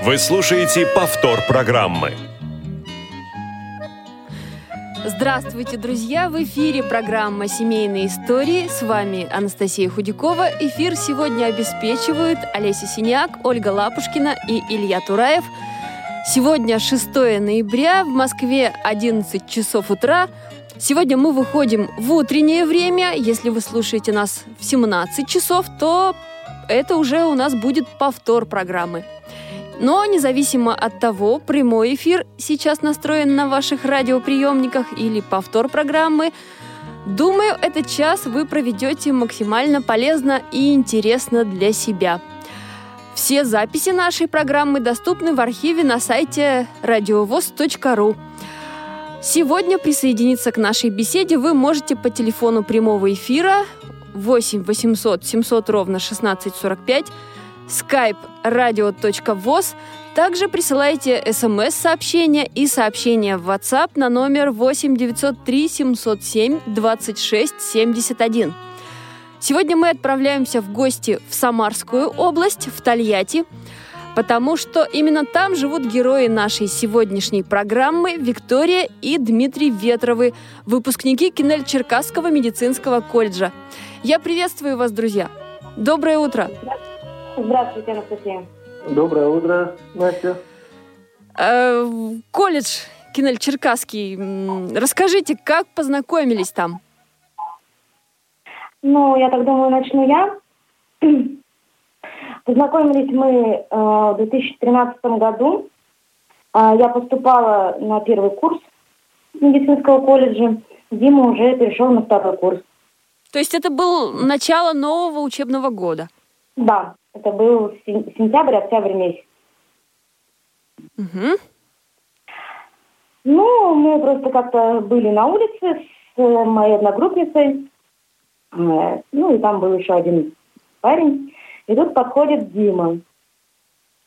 Вы слушаете повтор программы. Здравствуйте, друзья! В эфире программа «Семейные истории». С вами Анастасия Худякова. Эфир сегодня обеспечивают Олеся Синяк, Ольга Лапушкина и Илья Тураев. Сегодня 6 ноября, в Москве 11 часов утра. Сегодня мы выходим в утреннее время. Если вы слушаете нас в 17 часов, то это уже у нас будет повтор программы. Но независимо от того, прямой эфир сейчас настроен на ваших радиоприемниках или повтор программы, думаю, этот час вы проведете максимально полезно и интересно для себя. Все записи нашей программы доступны в архиве на сайте радиовоз.ру. Сегодня присоединиться к нашей беседе вы можете по телефону прямого эфира 8 800 700 ровно 1645, skype radio.voz, также присылайте смс-сообщения и сообщения в WhatsApp на номер 8 903 707 26 71. Сегодня мы отправляемся в гости в Самарскую область, в Тольятти, потому что именно там живут герои нашей сегодняшней программы Виктория и Дмитрий Ветровы, выпускники Кинель-Черкасского медицинского колледжа. Я приветствую вас, друзья. Доброе утро. Здравствуйте, Анастасия. Доброе утро, Настя. Э, колледж Кинель-Черкасский. Расскажите, как познакомились там? Ну, я так думаю, начну я. Познакомились мы э, в 2013 году. Э, я поступала на первый курс медицинского колледжа. Дима уже перешел на второй курс. То есть это был начало нового учебного года? Да, это был сентябрь-октябрь месяц. Угу. Ну, мы просто как-то были на улице с моей одногруппницей. Э, ну, и там был еще один парень. И тут подходит Дима.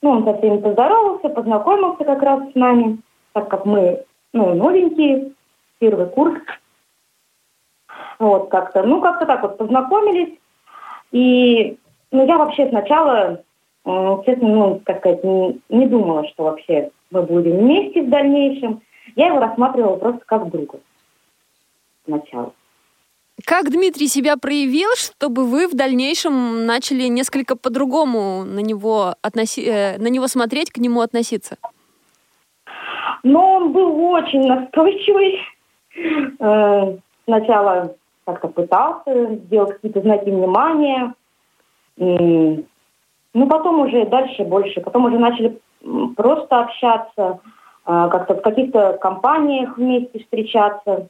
Ну, он со всеми поздоровался, познакомился как раз с нами, так как мы, ну, новенькие, первый курс. Вот, как-то, ну, как-то так вот познакомились. И, ну, я вообще сначала, честно, ну, как сказать, не, не думала, что вообще мы будем вместе в дальнейшем. Я его рассматривала просто как друга сначала. Как Дмитрий себя проявил, чтобы вы в дальнейшем начали несколько по-другому на него, относи... Э, на него смотреть, к нему относиться? Ну, он был очень настойчивый. Э, сначала как-то пытался сделать какие-то знаки внимания. Ну, потом уже дальше больше. Потом уже начали просто общаться, э, как-то в каких-то компаниях вместе встречаться.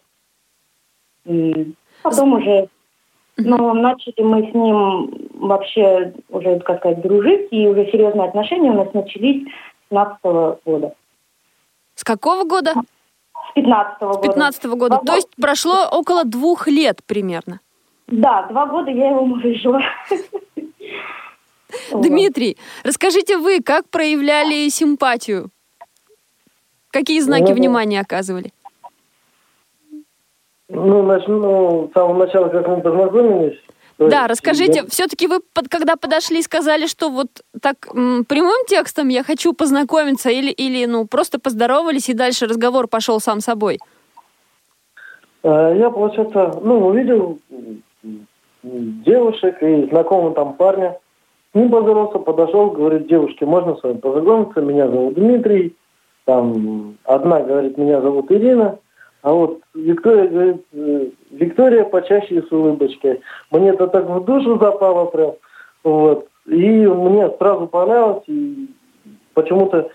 Потом уже но начали мы с ним вообще уже, как сказать, дружить, и уже серьезные отношения у нас начались с 15 года. С какого года? С 15 -го года. С 15 -го года. То есть прошло около двух лет примерно? Да, два года я его мужа жила. Дмитрий, расскажите вы, как проявляли симпатию? Какие знаки ну, внимания оказывали? Ну, начну с самого начала, как мы познакомились. Да, расскажите, я... все-таки вы, под, когда подошли, сказали, что вот так м, прямым текстом я хочу познакомиться, или, или ну просто поздоровались, и дальше разговор пошел сам собой? Э, я, получается, ну, увидел девушек и знакомого там парня. Ним поздоровался, подошел, говорит, девушке, можно с вами познакомиться? Меня зовут Дмитрий. Там одна говорит, меня зовут Ирина. А вот Виктория говорит, э, Виктория почаще с улыбочкой. Мне это так в душу запало прям. Вот. И мне сразу понравилось. И почему-то,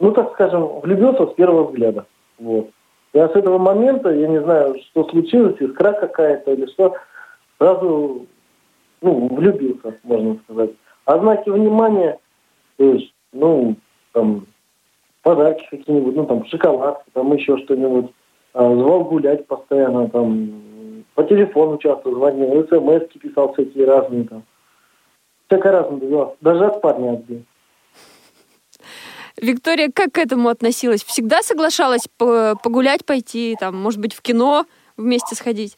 ну так скажем, влюбился с первого взгляда. Вот. Я с этого момента, я не знаю, что случилось, искра какая-то или что, сразу ну, влюбился, можно сказать. А знаки внимания, то есть, ну, там, подарки какие-нибудь, ну там шоколадки, там еще что-нибудь. А, звал гулять постоянно, там по телефону часто звонил, смс писал всякие разные там. Всякое разное добивался. Даже от парня отбил. Виктория как к этому относилась? Всегда соглашалась погулять, пойти, там, может быть, в кино вместе сходить?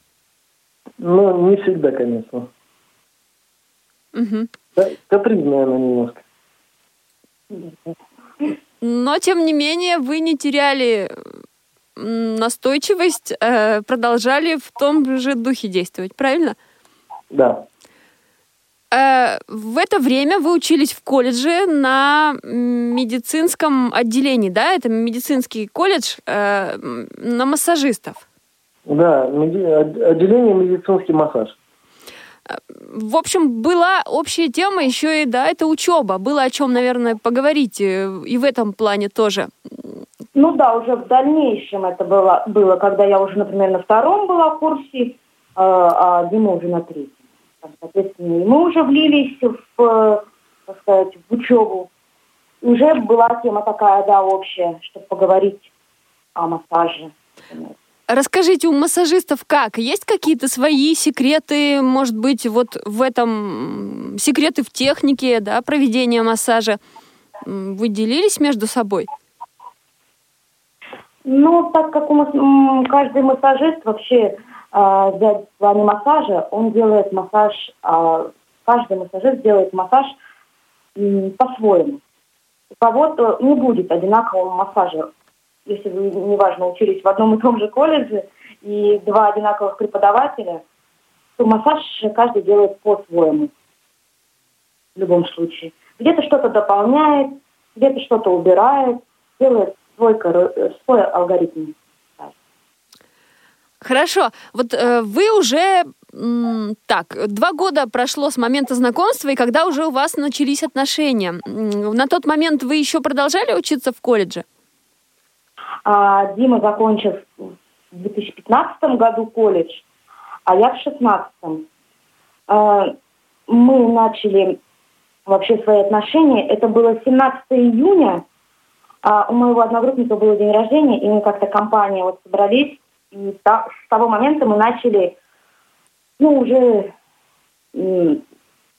Ну, не всегда, конечно. Угу. Капризная она немножко. Но, тем не менее, вы не теряли настойчивость, э, продолжали в том же духе действовать, правильно? Да. Э, в это время вы учились в колледже на медицинском отделении, да? Это медицинский колледж э, на массажистов. Да, отделение медицинский массаж. В общем, была общая тема еще и, да, это учеба. Было о чем, наверное, поговорить и в этом плане тоже. Ну да, уже в дальнейшем это было, было когда я уже, например, на втором была курсе, а, а Дима уже на третьем. Соответственно, мы уже влились в, так сказать, в учебу. И уже была тема такая, да, общая, чтобы поговорить о массаже. Расскажите, у массажистов как? Есть какие-то свои секреты, может быть, вот в этом секреты в технике, да, проведения массажа? Вы делились между собой? Ну, так как у каждый массажист вообще э, в плане массажа, он делает массаж, э, каждый массажист делает массаж по-своему. У кого-то не будет одинакового массажа. Если вы, неважно, учились в одном и том же колледже, и два одинаковых преподавателя, то массаж каждый делает по-своему. В любом случае. Где-то что-то дополняет, где-то что-то убирает, делает свой, свой алгоритм. Хорошо. Вот э, вы уже так, два года прошло с момента знакомства, и когда уже у вас начались отношения. На тот момент вы еще продолжали учиться в колледже? А, Дима закончил в 2015 году колледж, а я в 2016. А, мы начали вообще свои отношения. Это было 17 июня а у моего одногруппника был день рождения, и мы как-то компания вот собрались, и с того момента мы начали, ну, уже...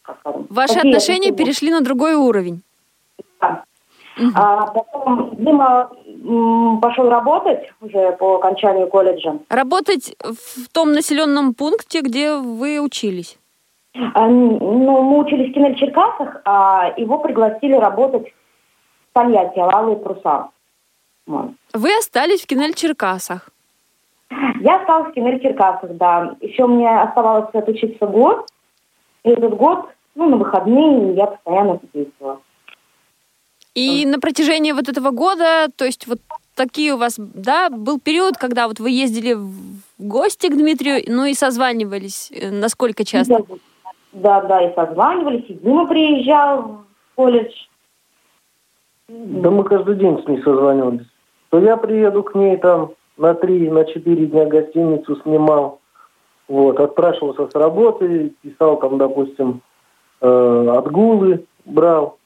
Как Ваши отношения перешли на другой уровень. Угу. А потом Дима пошел работать уже по окончанию колледжа. Работать в том населенном пункте, где вы учились? А, ну, мы учились в Кинель-Черкасах, а его пригласили работать Тольятти, алые паруса. Вы остались в Кинель-Черкасах? Я осталась в Кинель-Черкасах, да. Еще мне оставалось отучиться год. И этот год, ну, на выходные я постоянно действовала. И на протяжении вот этого года, то есть вот такие у вас, да, был период, когда вот вы ездили в гости к Дмитрию, ну и созванивались, э, насколько часто? Да, да, и созванивались, и Дима приезжал в колледж. Да мы каждый день с ней созванивались. То я приеду к ней там на три, на четыре дня гостиницу снимал. Вот, отпрашивался с работы, писал там, допустим, э, отгулы, брал.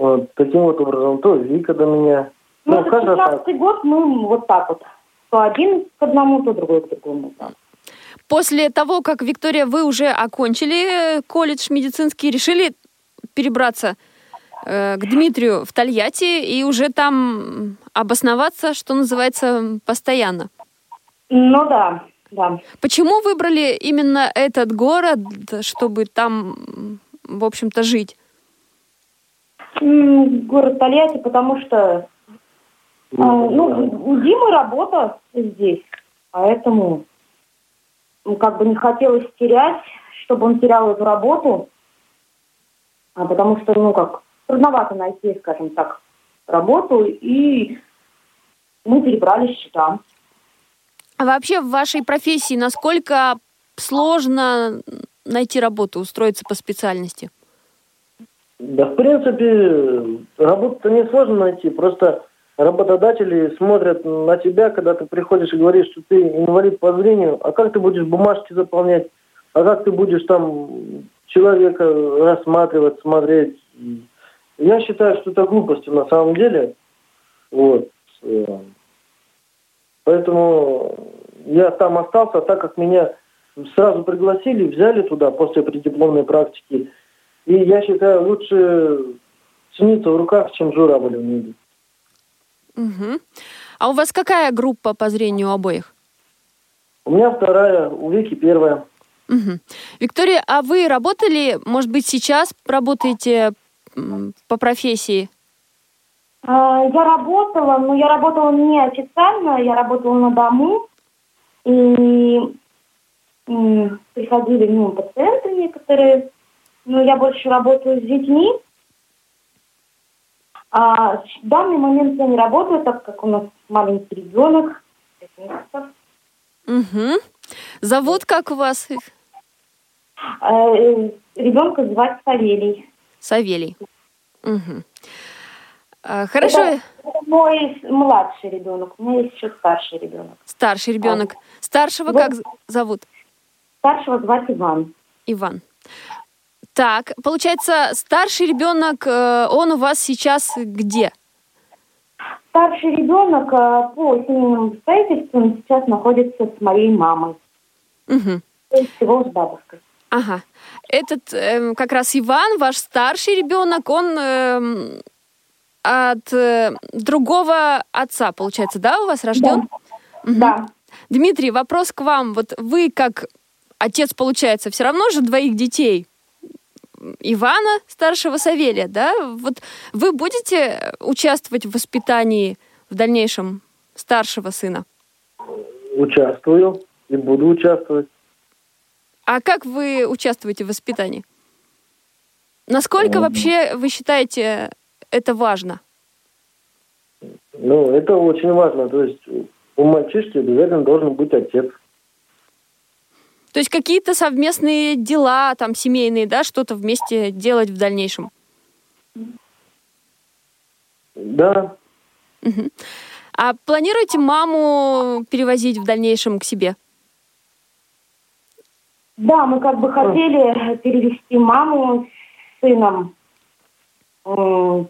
Вот, таким вот образом. То Вика до меня. Ну, ну 15 год мы вот так вот. То один к одному, то другой к другому. Да. После того, как, Виктория, вы уже окончили э, колледж медицинский, решили перебраться Э, к Дмитрию в Тольятти и уже там обосноваться, что называется, постоянно. Ну да, да. Почему выбрали именно этот город, чтобы там, в общем-то, жить? Город Тольятти, потому что ну, а, ну, у Димы работа здесь, поэтому ну, как бы не хотелось терять, чтобы он терял эту работу, а потому что, ну как, трудновато найти, скажем так, работу, и мы перебрались сюда. А вообще в вашей профессии насколько сложно найти работу, устроиться по специальности? Да, в принципе, работу-то не сложно найти. Просто работодатели смотрят на тебя, когда ты приходишь и говоришь, что ты инвалид по зрению, а как ты будешь бумажки заполнять, а как ты будешь там человека рассматривать, смотреть, я считаю, что это глупости на самом деле. Вот. Поэтому я там остался, а так как меня сразу пригласили, взяли туда после преддипломной практики. И я считаю, лучше цениться в руках, чем журавль в небе. Угу. А у вас какая группа по зрению обоих? У меня вторая, у Вики первая. Угу. Виктория, а вы работали, может быть, сейчас работаете по профессии? А, я работала, но я работала не официально, я работала на дому. И приходили ну, пациенты некоторые. Но я больше работаю с детьми. А в данный момент я не работаю, так как у нас маленький ребенок, 5 месяцев. Угу. Зовут как у вас? Э, ребенка звать Савелий. Савелий. Угу. А, хорошо. Это, это мой младший ребенок. У меня есть еще старший ребенок. Старший ребенок. А. Старшего как зовут? Старшего звать Иван. Иван. Так, получается, старший ребенок, э, он у вас сейчас где? Старший ребенок э, по семейным обстоятельствам сейчас находится с моей мамой. Угу. То есть всего с бабушкой. Ага. Этот э, как раз Иван, ваш старший ребенок, он э, от э, другого отца, получается, да, у вас рожден? Да. Угу. да. Дмитрий, вопрос к вам. Вот вы как отец, получается, все равно же двоих детей. Ивана, старшего Савелия, да? Вот вы будете участвовать в воспитании в дальнейшем старшего сына? Участвую и буду участвовать. А как вы участвуете в воспитании? Насколько mm-hmm. вообще вы считаете это важно? Ну, это очень важно. То есть у мальчишки обязательно должен быть отец. То есть какие-то совместные дела, там, семейные, да, что-то вместе делать в дальнейшем? Да. Угу. А планируете маму перевозить в дальнейшем к себе? Да, мы как бы хотели перевести маму с сыном. Ну,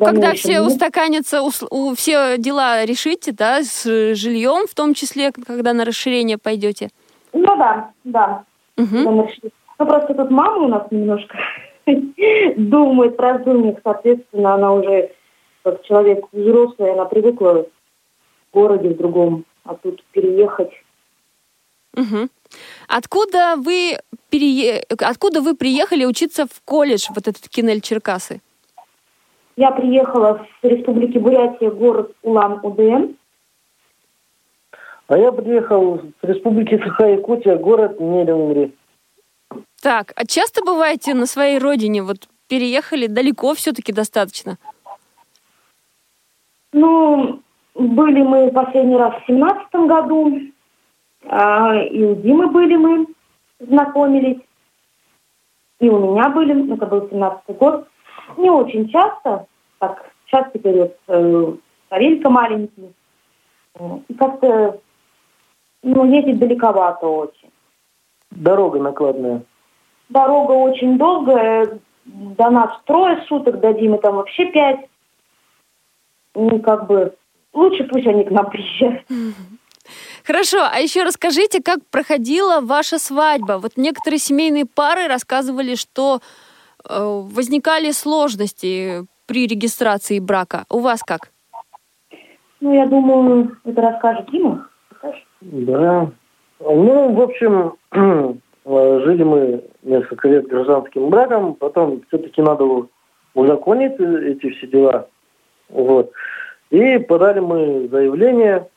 когда все устаканятся, у, у, все дела решите, да, с жильем, в том числе, когда на расширение пойдете? Ну да, да. Угу. Ну просто тут мама у нас немножко думает, раздумьет, соответственно, она уже как человек взрослый, она привыкла в городе в другом, а тут переехать. Угу. Откуда вы перее... откуда вы приехали учиться в колледж, вот этот Кинель Черкасы? Я приехала с Республики Бурятия, город Улан-Удэ. А я приехал с республики Саха-Якутия, город Нерюнгри. Так, а часто бываете на своей родине? Вот переехали далеко все-таки достаточно? Ну, были мы последний раз в семнадцатом году, а, и у Димы были мы, знакомились, и у меня были, это был семнадцатый год. Не очень часто, так, сейчас теперь вот э, маленький, и как-то ну, ездить далековато очень. Дорога накладная. Дорога очень долгая. До нас трое суток, до Димы там вообще пять. Ну, как бы, лучше пусть они к нам приезжают. Хорошо, а еще расскажите, как проходила ваша свадьба? Вот некоторые семейные пары рассказывали, что э, возникали сложности при регистрации брака. У вас как? Ну, я думаю, это расскажет Дима. Да. Ну, в общем, жили мы несколько лет гражданским браком, потом все-таки надо узаконить эти все дела. Вот. И подали мы заявление,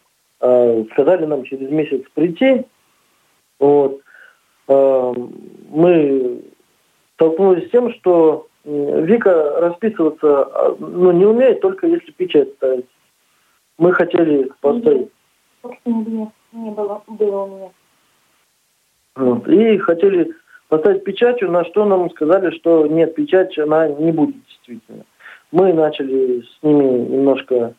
а, сказали нам через месяц прийти. Вот. Мы столкнулись с тем, что Вика расписываться ну, не умеет, только если печать ставить. Мы хотели поставить собственно, не было, было у меня. Вот. И хотели поставить печатью, на что нам сказали, что нет, печать она не будет действительно. Мы начали с ними немножко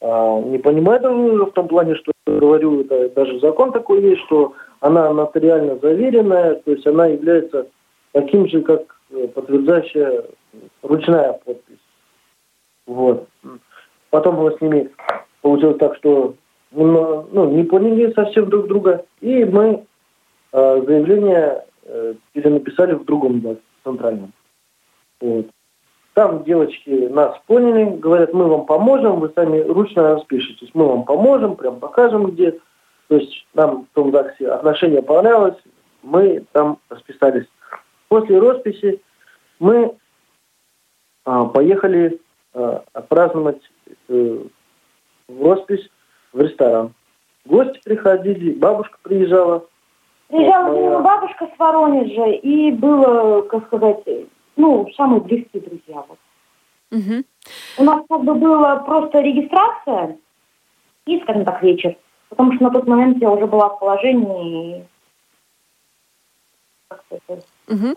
а, не понимать в том плане, что говорю, это даже закон такой есть, что она нотариально заверенная, то есть она является таким же, как подтверждающая ручная подпись. Вот. Потом мы с ними получилось так, что ну, не поняли совсем друг друга, и мы э, заявление э, перенаписали в другом да, центральном. Вот. Там девочки нас поняли, говорят, мы вам поможем, вы сами ручно распишитесь. Мы вам поможем, прям покажем где. То есть нам в том ЗАГСе отношение понравилось, мы там расписались. После росписи мы а, поехали а, отпраздновать э, роспись в ресторан. Гости приходили, бабушка приезжала. Приезжала моя... бабушка с Воронежа, и было, как сказать, ну, самые близкие друзья. Вот. Угу. У нас как бы была просто регистрация и, скажем так, вечер. Потому что на тот момент я уже была в положении. Угу.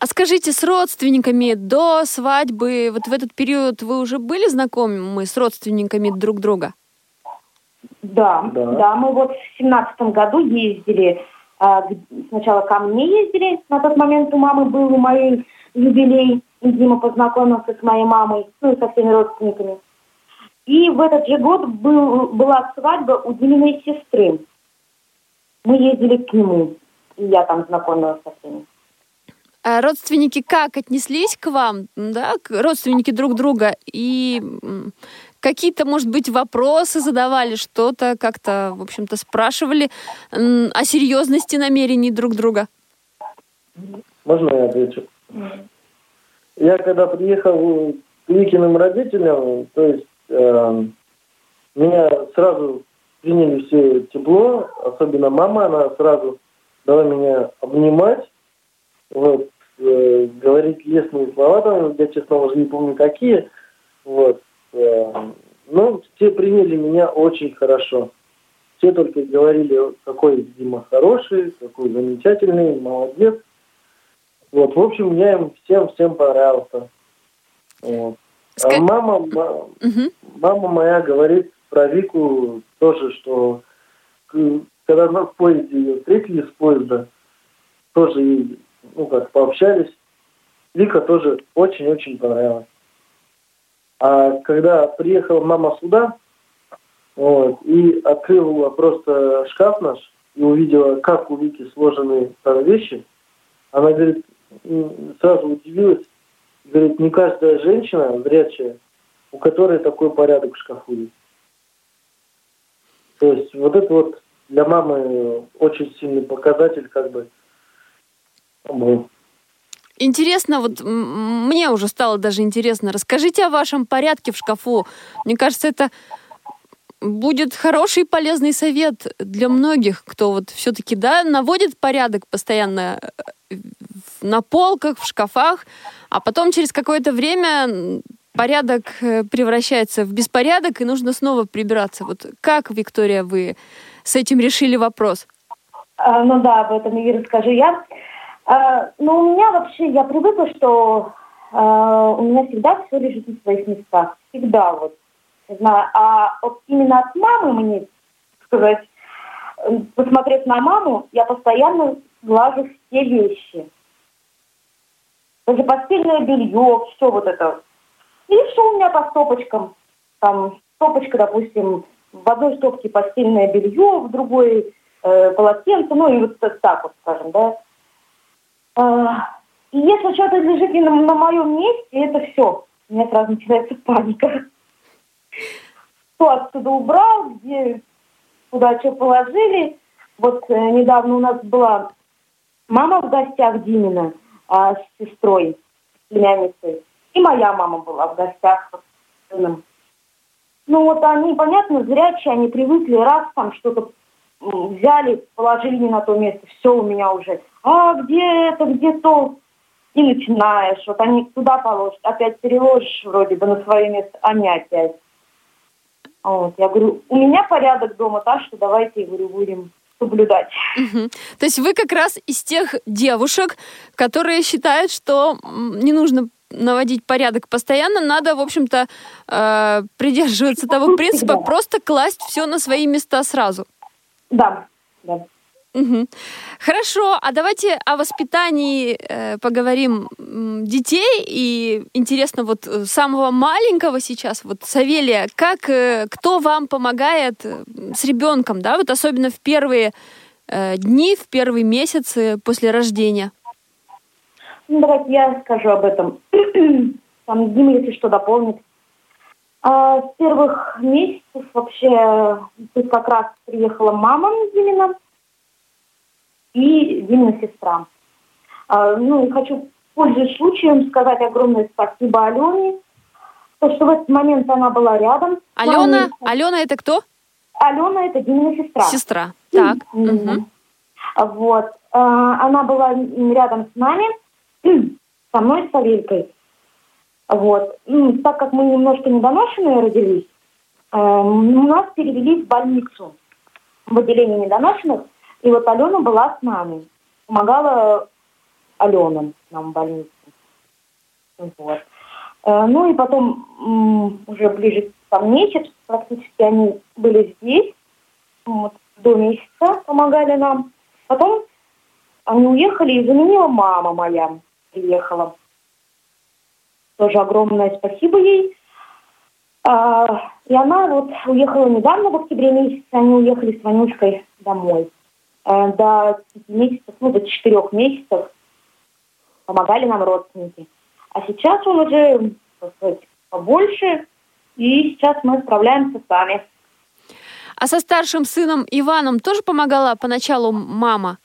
А скажите, с родственниками до свадьбы, вот в этот период вы уже были знакомы с родственниками друг друга? Да, да, да. Мы вот в семнадцатом году ездили, а, сначала ко мне ездили, на тот момент у мамы был у моей юбилей, и Дима познакомился с моей мамой, ну и со всеми родственниками. И в этот же год был, была свадьба у Диминой сестры. Мы ездили к нему, и я там знакомилась со всеми. А родственники как отнеслись к вам, да, родственники друг друга, и какие-то, может быть, вопросы задавали, что-то как-то, в общем-то, спрашивали о серьезности намерений друг друга? Можно я отвечу? Я когда приехал к Викиным родителям, то есть э, меня сразу приняли все тепло, особенно мама, она сразу дала меня обнимать, вот, э, говорить лестные слова, там, я, честно, уже не помню какие, вот, э, но все приняли меня очень хорошо. Все только говорили, какой Дима хороший, какой замечательный, молодец. Вот, в общем, я им всем-всем понравился. Вот. А мама, мама, угу. мама моя говорит про Вику тоже, что когда мы в поезде ее встретили с поезда, тоже ей, ну как, пообщались. Вика тоже очень-очень понравилась. А когда приехала мама сюда, вот, и открыла просто шкаф наш, и увидела, как у Вики сложены там вещи, она говорит, сразу удивилась, говорит, не каждая женщина зрячая, у которой такой порядок в шкафу есть. То есть вот это вот для мамы очень сильный показатель, как бы, был. Интересно, вот мне уже стало даже интересно. Расскажите о вашем порядке в шкафу. Мне кажется, это будет хороший полезный совет для многих, кто вот все-таки, да, наводит порядок постоянно э, на полках, в шкафах, а потом через какое-то время порядок э, превращается в беспорядок, и нужно снова прибираться. Вот как, Виктория, вы с этим решили вопрос? А, ну да, об этом и расскажу я. А, ну, у меня вообще, я привыкла, что а, у меня всегда все лежит на своих местах. Всегда вот. Не знаю. А вот именно от мамы мне, сказать, посмотрев на маму, я постоянно глажу все вещи. Даже постельное белье, все вот это. И все у меня по стопочкам. Там стопочка, допустим, в одной стопке постельное белье, в другой э, полотенце, ну и вот так вот, скажем, да. А, и если что-то лежит на, на моем месте, это все. У меня сразу начинается паника. Кто отсюда убрал, где, куда что положили. Вот э, недавно у нас была мама в гостях Димина а, с сестрой, с племянницей. И моя мама была в гостях с сыном. Ну вот они, понятно, зрячие, они привыкли, раз там что-то взяли, положили не на то место, все у меня уже. А где это, где то? И начинаешь, вот они туда положат, опять переложишь вроде бы на свое место, они опять. Вот, я говорю, у меня порядок дома так, что давайте, говорю, будем соблюдать. Угу. То есть вы как раз из тех девушек, которые считают, что не нужно наводить порядок постоянно, надо, в общем-то, э, придерживаться того принципа, просто класть все на свои места сразу. Да, да. Мгм. Хорошо, а давайте о воспитании э, поговорим детей. И интересно, вот э, самого маленького сейчас, вот Савелия, как, э, кто вам помогает э, с ребенком, да, вот особенно в первые э, дни, в первые месяцы после рождения? Ну, давайте я скажу об этом. Там Дима, если что, дополнит. А, с первых месяцев вообще тут как раз приехала мама Димина и Димина сестра. А, ну, и хочу, пользуясь случаем, сказать огромное спасибо Алене, то, что в этот момент она была рядом. Алена, нами. Алена это кто? Алена – это Димина сестра. Сестра. Так. Мгм. Вот. А, Она была рядом с нами, со мной, с Савелькой. Вот. М, Так как мы немножко недоношенные родились, эм, нас перевели в больницу, в отделение недоношенных. И вот Алена была с нами. Помогала Алена нам в больнице. Вот. Э, Ну и потом м, уже ближе к там месяц, практически они были здесь. Вот, до месяца помогали нам. Потом они уехали, и заменила мама моя. Приехала. Тоже огромное спасибо ей. А, и она вот уехала недавно, в октябре месяце. Они уехали с Ванюшкой домой. Э, до месяцев, ну, до четырех месяцев помогали нам родственники. А сейчас он уже, так сказать, побольше, и сейчас мы справляемся сами. А со старшим сыном Иваном тоже помогала поначалу мама?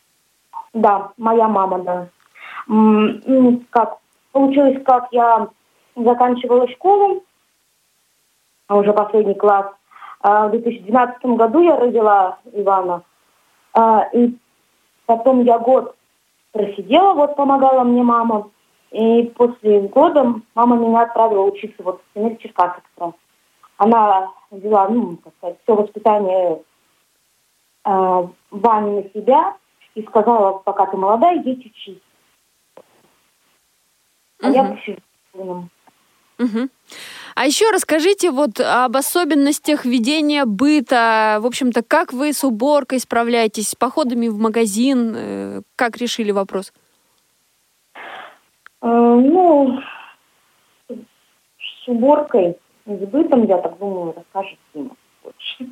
Да, моя мама, да. Ну, как получилось, как я заканчивала школу, а уже последний класс. А в 2012 году я родила Ивана. А, и потом я год просидела, вот помогала мне мама. И после года мама меня отправила учиться вот в Семир Черкасов. как раз. Она взяла, ну, как сказать, все воспитание а, Вани на себя и сказала, пока ты молодая, идите учись. А я Мгм. Мгм. А еще расскажите вот об особенностях ведения быта. В общем-то, как вы с уборкой справляетесь, с походами в магазин? э, Как решили вопрос? Э, Ну, с уборкой, с бытом, я так думаю, расскажет Дима больше.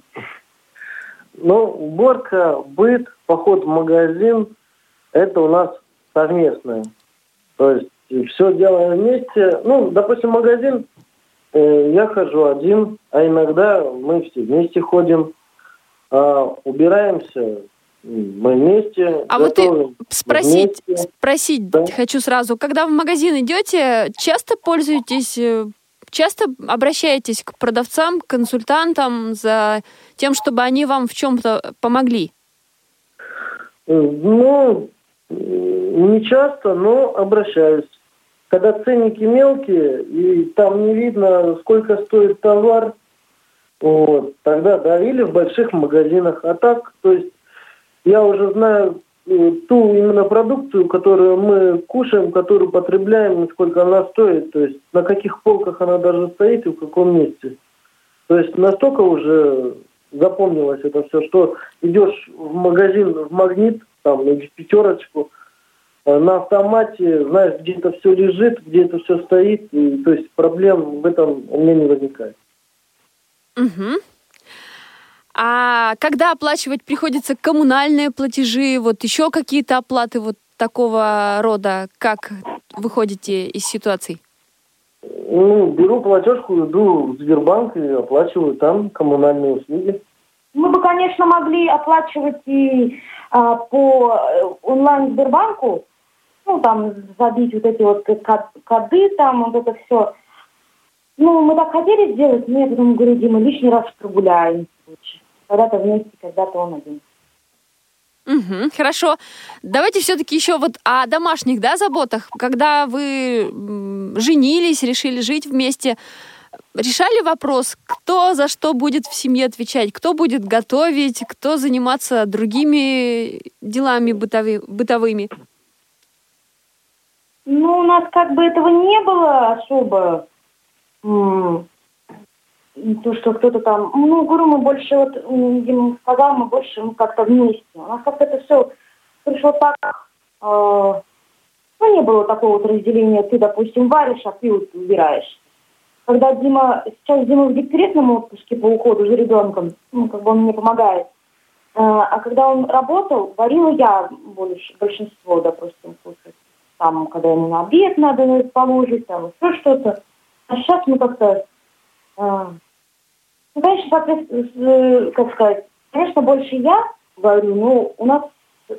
Ну, уборка, быт, поход в магазин – это у нас совместное. То есть все делаем вместе. Ну, допустим, магазин э, я хожу один, а иногда мы все вместе ходим. А, убираемся мы вместе. А вот Спросить, вместе. спросить Да. хочу сразу. Когда в магазин идете, часто пользуетесь, э, часто обращаетесь к продавцам, к консультантам за тем, чтобы они вам в чем-то помогли? Э, Ну, не часто, но обращаюсь. Когда ценники мелкие, и там не видно, сколько стоит товар, вот, тогда да, или в больших магазинах. А так, то есть, я уже знаю э, ту именно продукцию, которую мы кушаем, которую потребляем, сколько она стоит, то есть на каких полках она даже стоит и в каком месте. То есть настолько уже запомнилось это все, что идешь в магазин, в магнит, там, или в пятерочку, э, на автомате, знаешь, где это все лежит, где это все стоит, и, то есть проблем в этом у меня не возникает. Мгм. А когда оплачивать приходится коммунальные платежи, вот еще какие-то оплаты вот такого рода, как выходите из ситуаций? Ну, беру платежку, иду в Сбербанк и оплачиваю там коммунальные услуги. Мы бы, конечно, могли оплачивать и а, по э, онлайн Сбербанку, ну, там, забить вот эти вот ко- коды, там, вот это все. Ну, мы так хотели сделать, но я потом говорю, Дима, лишний раз прогуляем. Когда-то вместе, когда-то он один. Мгм, хорошо. Давайте все-таки еще вот о домашних, да, заботах. Когда вы женились, решили жить вместе, решали вопрос, кто за что будет в семье отвечать, кто будет готовить, кто заниматься другими делами бытови- бытовыми. Ну, у нас как бы этого не было особо. То, что кто-то там, ну, говорю, мы больше, вот, Дима сказал, мы больше ну, как-то вместе. У нас как-то это все пришло так, э, ну, не было такого вот разделения, ты, допустим, варишь, а ты вот убираешь. Когда Дима, сейчас Дима в декретном отпуске по уходу за ребенком, ну, как бы он мне помогает. Э, а когда он работал, варила я больше, большинство, допустим, кушать. Там, когда ему на обед надо положить, там еще что-то. А сейчас мы как-то а, ну, конечно, как сказать, конечно, больше я говорю, но у нас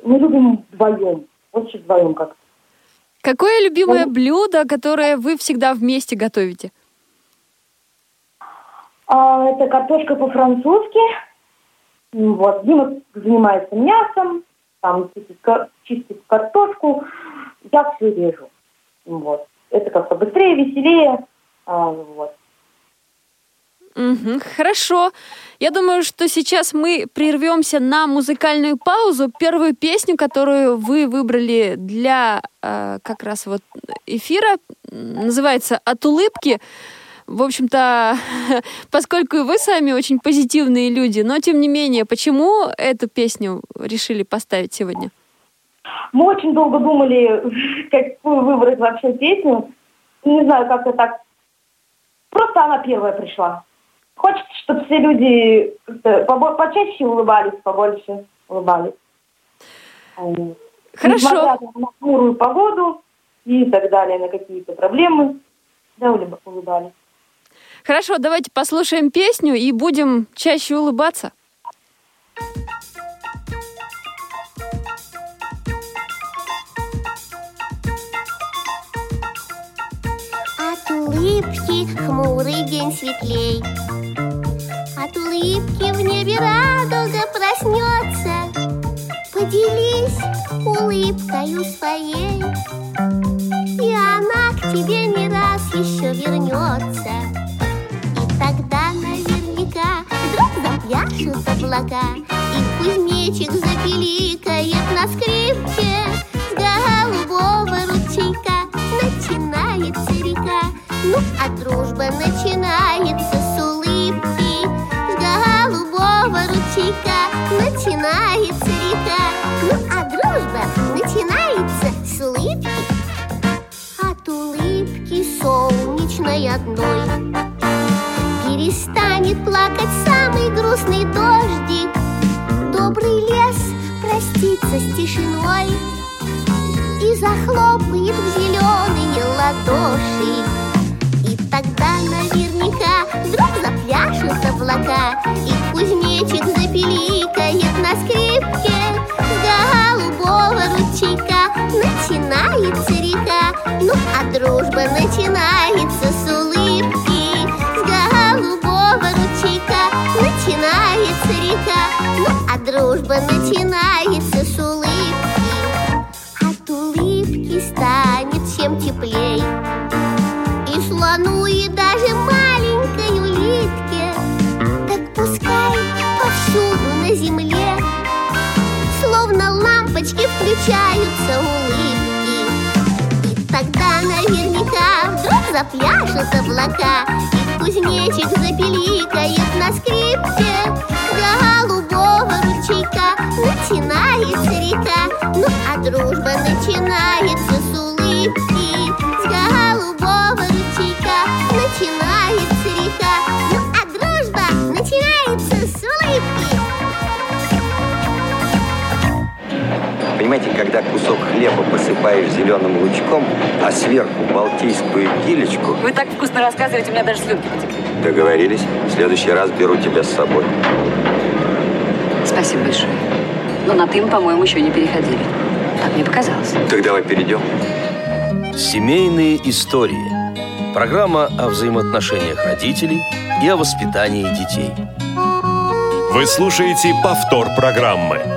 мы любим вдвоем, больше вдвоем как-то. Какое любимое ну, блюдо, которое вы всегда вместе готовите? А, это картошка по-французски. Вот, Дима занимается мясом, там чистит, картошку, я все режу. Вот. Это как-то быстрее, веселее. А, вот. Хорошо. Я думаю, что сейчас мы прервемся на музыкальную паузу. Первую песню, которую вы выбрали для э, как раз вот эфира, называется «От улыбки». В общем-то, поскольку вы сами очень позитивные люди, но тем не менее, почему эту песню решили поставить сегодня? Мы очень долго думали, какую выбрать вообще песню. Не знаю, как-то так. Просто она первая пришла. Хочется, чтобы все люди почаще улыбались, побольше улыбались. Хорошо. Несмотря на хмурую погоду и так далее, на какие-то проблемы, да, улыбались. Хорошо, давайте послушаем песню и будем чаще улыбаться. От улыбки хмурый день светлей. От улыбки в небе радуга проснется. Поделись улыбкою своей И она к тебе не раз еще вернется наверняка. Вдруг запляшут облака И кузнечик запеликает на скрипке. Голубого ручейка начинается река. Ну, а дружба начинается с ручейка начинается река. Ну а дружба начинается с улыбки. От улыбки солнечной одной простится с тишиной И захлопает в зеленые ладоши. И тогда наверняка вдруг запляшут облака И кузнечик запеликает на скрипке. С голубого ручейка начинается река Ну, а дружба начинается с улыбки. С голубого ручейка начинается река Ну, а дружба начинается с включаются улыбки. И тогда наверняка вдруг запляшут облака И кузнечик запеликает на скрипке. Голубого ручейка начинается река. Ну а дружба начинается Понимаете, когда кусок хлеба посыпаешь зеленым лучком, а сверху балтийскую килечку... Вы так вкусно рассказываете, у меня даже слюнки потекли. Договорились. В следующий раз беру тебя с собой. Спасибо большое. Но на «ты» мы, по-моему, еще не переходили. Так мне показалось. Так давай перейдем. Семейные истории. Программа о взаимоотношениях родителей и о воспитании детей. Вы слушаете повтор программы.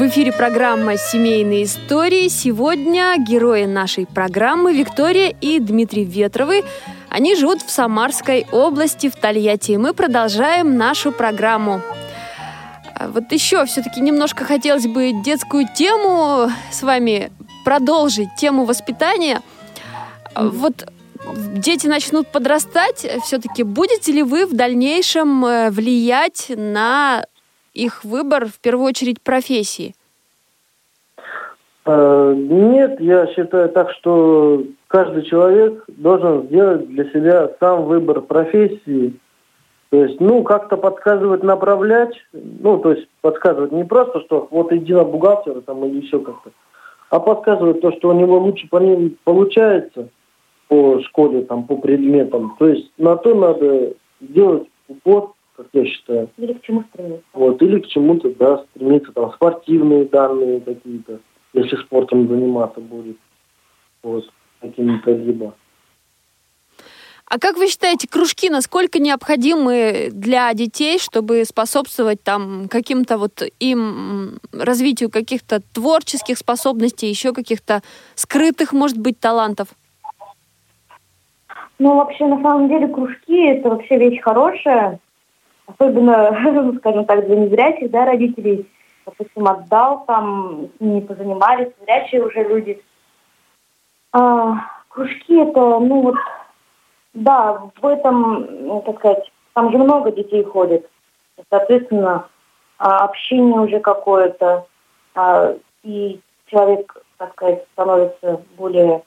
В эфире программа «Семейные истории». Сегодня герои нашей программы Виктория и Дмитрий Ветровы. Они живут в Самарской области, в Тольятти. Мы продолжаем нашу программу. А Вот еще все-таки немножко хотелось бы детскую тему с вами продолжить, тему воспитания. Вот дети начнут подрастать, все-таки будете ли вы в дальнейшем э, влиять на их выбор, в первую очередь, профессии? Э, Нет, я считаю так, что каждый человек должен сделать для себя сам выбор профессии. То есть, ну, как-то подсказывать, направлять, ну, то есть подсказывать не просто, что вот иди на бухгалтера там или еще как-то, а подсказывать то, что у него лучше по ним получается по школе, там, по предметам. То есть на то надо делать упор, как я считаю. Или к чему стремиться. Вот, или к чему-то, да, стремиться, там, спортивные данные какие-то, если спортом заниматься будет, вот, какими-то либо. А как вы считаете, кружки насколько необходимы для детей, чтобы способствовать там каким-то вот им развитию каких-то творческих способностей, еще каких-то скрытых, может быть, талантов? Ну, вообще, на самом деле, кружки – это вообще вещь хорошая. Особенно, ну, скажем так, для незрячих, да, родителей. Допустим, отдал, там, ними позанимались, зрячие уже люди. А, кружки – это, ну, вот, да, в этом, ну, так сказать, там же много детей ходит. Соответственно, а, общение уже какое-то, а, и человек, так сказать, становится более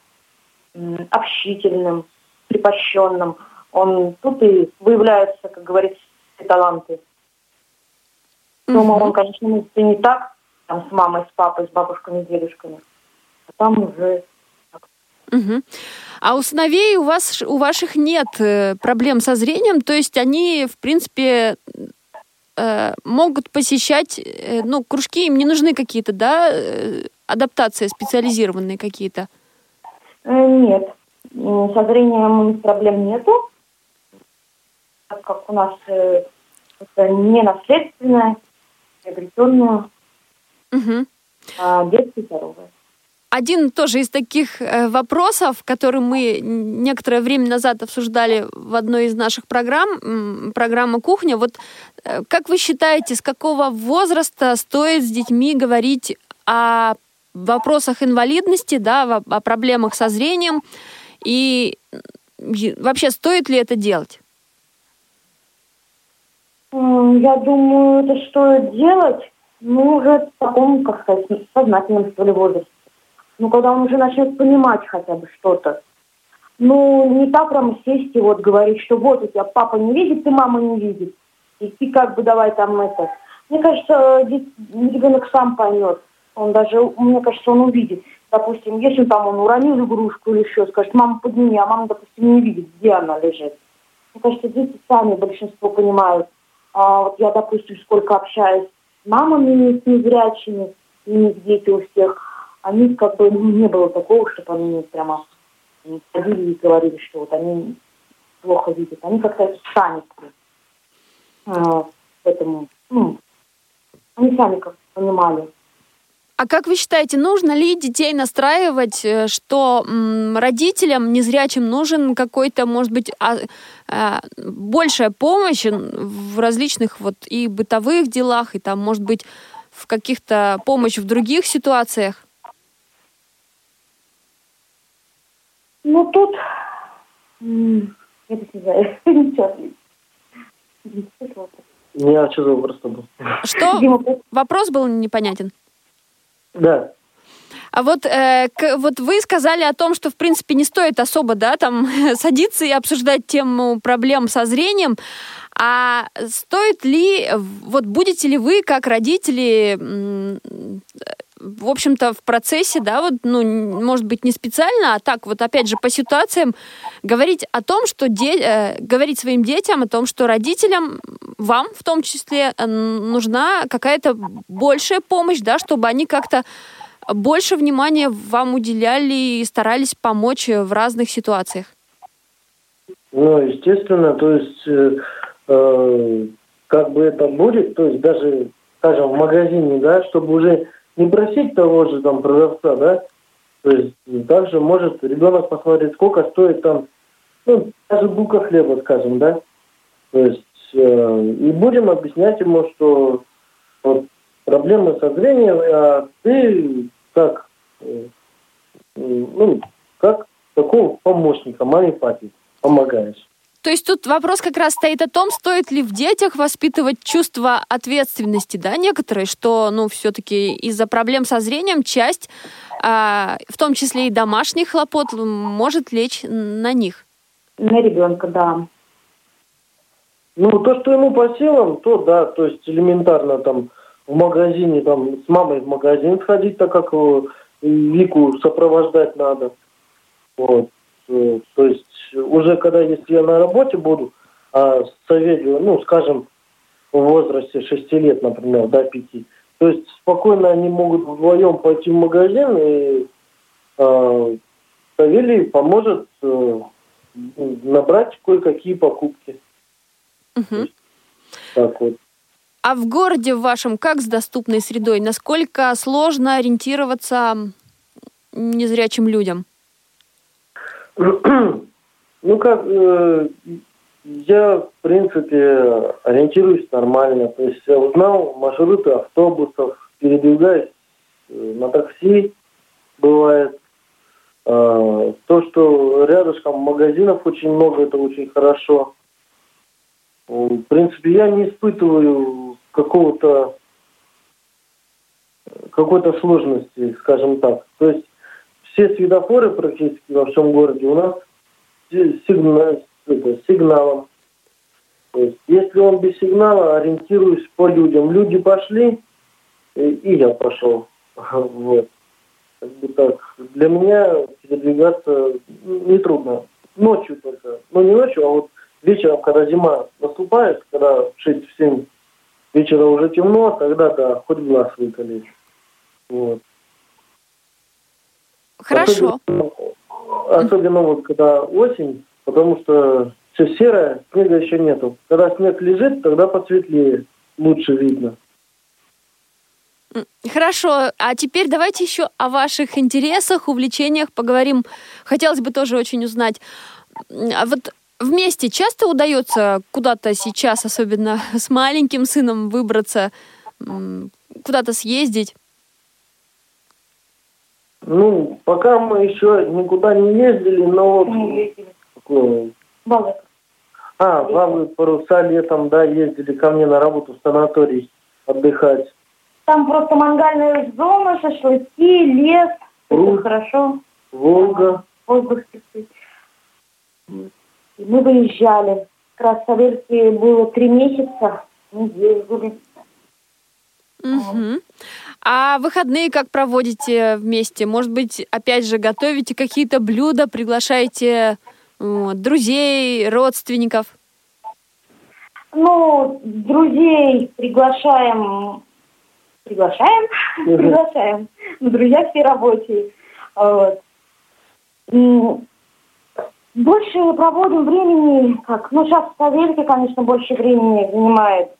общительным, припощенным. Он тут и выявляются, как говорится, все таланты. Дома он, конечно, может и не так, там с мамой, с папой, с бабушками, с дедушками. А там уже Мгм. А у сыновей у вас, у ваших нет э, проблем со зрением, то есть они, в принципе, э, могут посещать, э, ну, кружки, им не нужны какие-то, да, э, адаптации специализированные какие-то. Э, Нет, со зрением проблем нету, так как у нас э, это не наследственное, приобретенное, Мгм. а детское и здоровое. Один тоже из таких э, вопросов, который мы некоторое время назад обсуждали в одной из наших программ, программа «Кухня». Вот э, как вы считаете, с какого возраста стоит с детьми говорить о вопросах инвалидности, да, о проблемах со зрением? И вообще стоит ли это делать? Я думаю, это стоит делать, ну, уже в таком, как сказать, сознательном, что ли, возрасте. Ну, когда он уже начнет понимать хотя бы что-то. Ну, не так прямо сесть и вот говорить, что вот у тебя папа не видит, ты мама не видит. И ты как бы давай там это. Мне кажется, ребенок сам поймет. Он даже, мне кажется, он увидит. Допустим, если там он уронил игрушку или еще, скажет, мама, подними, а мама, допустим, не видит, где она лежит. Мне кажется, дети сами большинство понимают. А вот я, допустим, сколько общаюсь с мамами с незрячими, и у них дети у всех, они как бы ну, не было такого, чтобы они прямо ходили и говорили, что вот они плохо видят. Они как-то сами а, поэтому, ну, они сами как понимали. А как вы считаете, нужно ли детей настраивать, э, что м, родителям незрячим нужен какой-то, может быть, а- а, большая помощь в различных вот и бытовых делах, и там, может быть, в каких-то помощь в других ситуациях? Ну, тут, я не знаю, ничего а что за вопрос-то был? Что? Дима, Вопрос был непонятен. Да. А вот, э, к- вот вы сказали о том, что, в принципе, не стоит особо, да, там, садиться и обсуждать тему проблем со зрением. А стоит ли, вот будете ли вы, как родители, в общем-то, в процессе, да, вот, ну, может быть, не специально, а так вот, опять же, по ситуациям, говорить о том, что, де- э, говорить своим детям о том, что родителям, вам в том числе, э, нужна какая-то большая помощь, да, чтобы они как-то больше внимания вам уделяли и старались помочь в разных ситуациях? Ну, естественно, то есть, э, э, как бы это будет, то есть даже, скажем, в магазине, да, чтобы уже не просить того же там продавца, да, то есть также может ребенок посмотреть, сколько стоит там, ну, даже булка хлеба, скажем, да, то есть э, и будем объяснять ему, что вот, проблемы со зрением, а ты как, э, ну, как такого помощника, маме, папе помогаешь. То есть тут вопрос как раз стоит о том, стоит ли в детях воспитывать чувство ответственности, да, некоторые, что, ну, все-таки из-за проблем со зрением часть, а, в том числе и домашних хлопот, может лечь на них. На ребенка, да. Ну, то, что ему по силам, то да, то есть элементарно там в магазине, там с мамой в магазин сходить, так как его, Вику сопровождать надо. Вот. Э, то есть уже когда, если я на работе буду, а Савелью, ну, скажем, в возрасте 6 лет, например, до 5, то есть спокойно они могут вдвоем пойти в магазин, и э, Савелий поможет э, набрать кое-какие покупки. Угу. Так вот. А в городе в вашем как с доступной средой? Насколько сложно ориентироваться незрячим людям? Ну как, э, я, в принципе, ориентируюсь нормально. То есть я узнал маршруты автобусов, передвигаюсь э, на такси, бывает. Э, то, что рядышком магазинов очень много, это очень хорошо. В принципе, я не испытываю какого-то какой-то сложности, скажем так. То есть все светофоры практически во всем городе у нас сигнал, сигналом. То есть, если он без сигнала, ориентируюсь по людям. Люди пошли, и, я пошел. Вот. Как бы так. Для меня передвигаться нетрудно. Ночью только. Ну, не ночью, а вот вечером, когда зима наступает, когда в 6-7 вечера уже темно, тогда да, хоть глаз выколи. Вот. Хорошо. Особенно, особенно вот когда осень, потому что все серое, снега еще нету. Когда снег лежит, тогда посветлее, лучше видно. Хорошо, а теперь давайте еще о ваших интересах, увлечениях поговорим. Хотелось бы тоже очень узнать. А вот вместе часто удается куда-то сейчас, особенно с маленьким сыном, выбраться, куда-то съездить? Ну, пока мы еще никуда не ездили, но... Не ездили. Балык. А, Валы, паруса летом, да, ездили ко мне на работу в санаторий отдыхать. Там просто мангальная зона, шашлыки, лес. Ру. Это хорошо. Волга. Воздух чистый. И мы выезжали. Как раз в Савельке было три месяца. Мы ездили. Угу. А выходные как проводите вместе? Может быть, опять же, готовите какие-то блюда, приглашаете вот, друзей, родственников? Ну, друзей приглашаем, приглашаем, приглашаем. Ну, друзья все рабочие. Вот. Больше проводим времени, как, ну, сейчас в Савельке, конечно, больше времени занимает.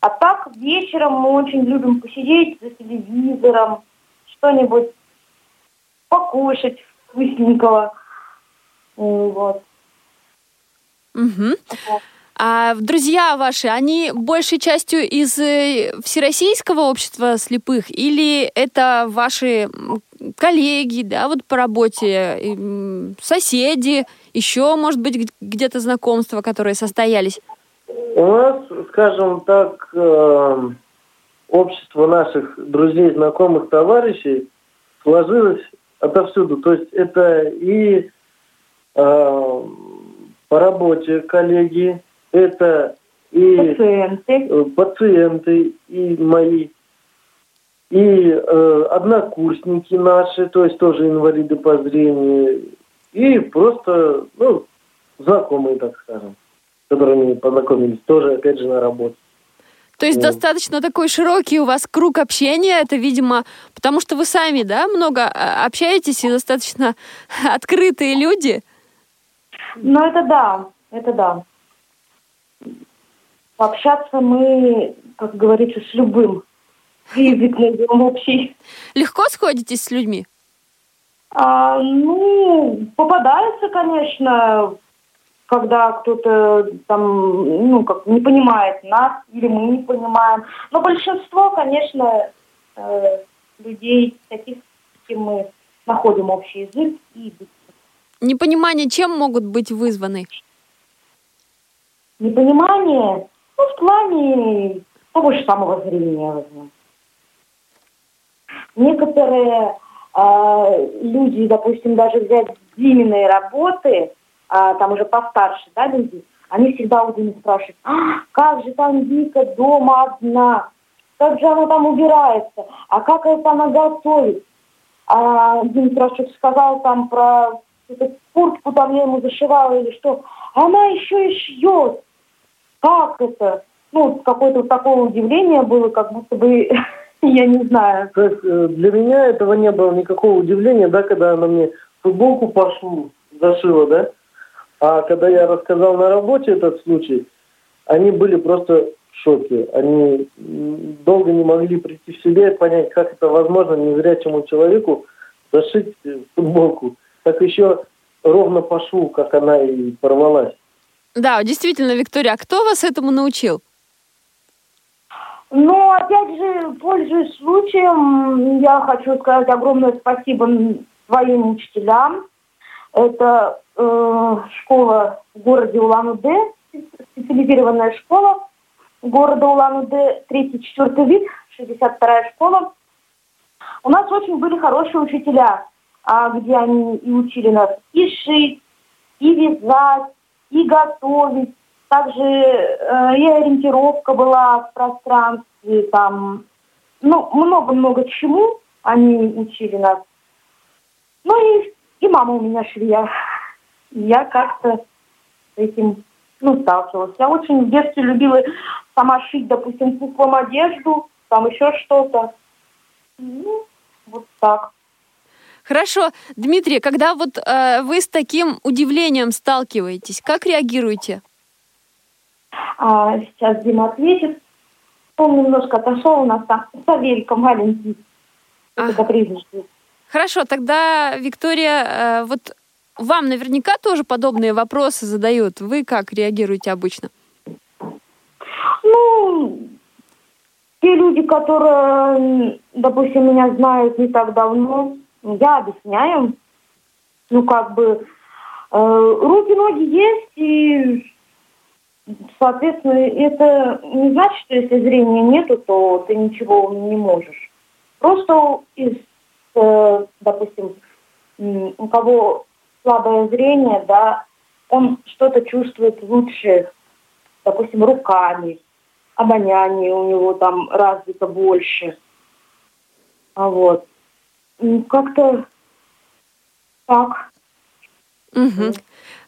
А так, вечером мы очень любим посидеть за телевизором, что-нибудь покушать вкусненького. Вот. Угу. А друзья ваши, они большей частью из э, Всероссийского общества слепых или это ваши коллеги, да, вот по работе, соседи, еще, может быть, где-то знакомства, которые состоялись? У нас, скажем так, э, общество наших друзей, знакомых, товарищей сложилось отовсюду. То есть это и э, по работе коллеги, это и Пациенты. пациенты и мои, и э, однокурсники наши, то есть тоже инвалиды по зрению, и просто, ну, знакомые, так скажем, которыми познакомились тоже, опять же, на работе. То есть Вот. достаточно такой широкий у вас круг общения, это, видимо, потому что вы сами, да, много а, общаетесь и достаточно открытые люди. Ну, это да, это да. Пообщаться мы, как говорится, с любым. Язык найдем общий. Легко сходитесь с людьми? А, ну, попадается, конечно, когда кто-то там, ну, как не понимает нас, или мы не понимаем. Но большинство, конечно, э, людей таких, с кем мы находим общий язык и Непонимание чем могут быть вызваны? Непонимание, ну, в плане того же самого зрения, возможно. Некоторые э, люди, допустим, даже взять Диминые работы, а, там уже постарше, да, люди, они всегда у Димы спрашивают, а, как же там Вика дома одна, как же она там убирается, а как это она готовит. А Дим спрашивает, сказал там про эту куртку, там я ему зашивала или что. Она еще и шьет. Как это? Ну, какое-то такое удивление было, как будто бы, я не знаю. То есть э, для меня этого не было никакого удивления, да, когда она мне футболку по шву зашила, да? А когда я рассказал на работе этот случай, они были просто в шоке. Они долго не могли прийти в себя и понять, как это возможно незрячему человеку зашить футболку. Так еще ровно по шву, как она и порвалась. Да, действительно, Виктория, а кто вас этому научил? Ну, опять же, пользуясь случаем, я хочу сказать огромное спасибо своим учителям. Это э, школа в городе Улан-Удэ, специализированная школа города Улан-Удэ, третий, четвертый вид, 62-я школа. У нас очень были хорошие учителя, а, где они и учили нас и шить, и вязать, и готовить. Также э, и ориентировка была в пространстве, там, ну, много-много чему они учили нас. Ну и, и мама у меня швея. Я как-то с этим ну, сталкивалась. Я очень в детстве любила сама шить, допустим, куклам одежду, там еще что-то. Ну, вот так. Хорошо, Дмитрий, когда вот э, вы с таким удивлением сталкиваетесь, как реагируете? А, сейчас Дима ответит. Он немножко отошел у нас там, Савелька маленький. А. Хорошо, тогда, Виктория, э, вот вам наверняка тоже подобные вопросы задают. Вы как реагируете обычно? Ну, те люди, которые, допустим, меня знают не так давно, я объясняю. Ну, как бы, э, руки, ноги есть, и, соответственно, это не значит, что если зрения нету, то ты ничего не можешь. Просто из, э, допустим, у кого слабое зрение, да, он что-то чувствует лучше, допустим, руками, обоняние у него там развито больше. А вот. Как-то так. Угу.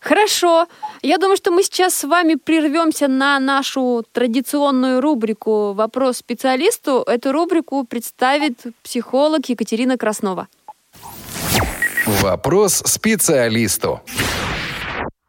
Хорошо. Я думаю, что мы сейчас с вами прервемся на нашу традиционную рубрику «Вопрос специалисту». Эту рубрику представит психолог Екатерина Краснова. Вопрос специалисту.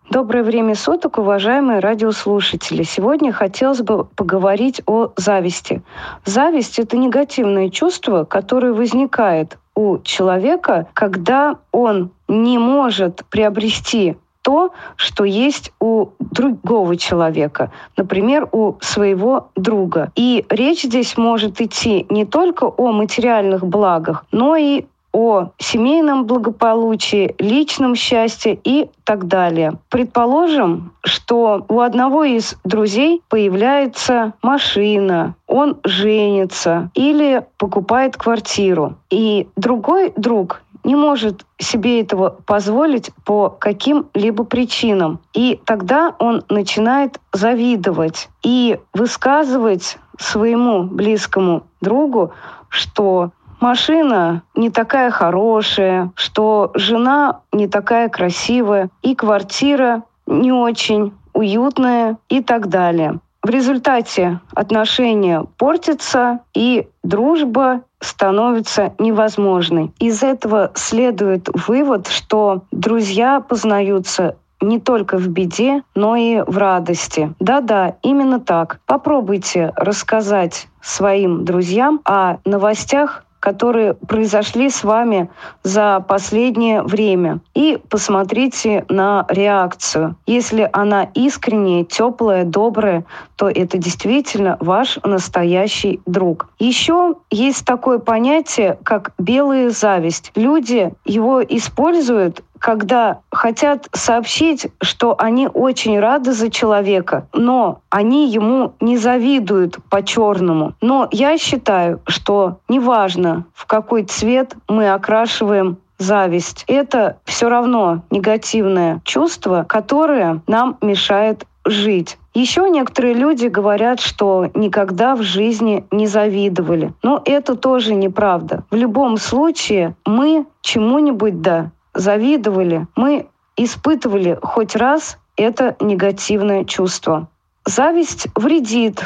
Доброе время суток, уважаемые радиослушатели. Сегодня хотелось бы поговорить о зависти. Зависть – это негативное чувство, которое возникает у человека, когда он не может приобрести то, что есть у другого человека, например, у своего друга. И речь здесь может идти не только о материальных благах, но и о семейном благополучии, личном счастье и так далее. Предположим, что у одного из друзей появляется машина, он женится или покупает квартиру. И другой друг не может себе этого позволить по каким-либо причинам. И тогда он начинает завидовать и высказывать своему близкому другу, что машина не такая хорошая, что жена не такая красивая, и квартира не очень уютная и так далее. В результате отношения портятся, и дружба становится невозможной. Из этого следует вывод, что друзья познаются не только в беде, но и в радости. Да-да, именно так. Попробуйте рассказать своим друзьям о новостях которые произошли с вами за последнее время. И посмотрите на реакцию. Если она искренняя, теплая, добрая, то это действительно ваш настоящий друг. Еще есть такое понятие, как белая зависть. Люди его используют когда хотят сообщить, что они очень рады за человека, но они ему не завидуют по-черному. Но я считаю, что неважно, в какой цвет мы окрашиваем зависть. Это все равно негативное чувство, которое нам мешает жить. Еще некоторые люди говорят, что никогда в жизни не завидовали. Но это тоже неправда. В любом случае мы чему-нибудь да завидовали, мы испытывали хоть раз это негативное чувство. Зависть вредит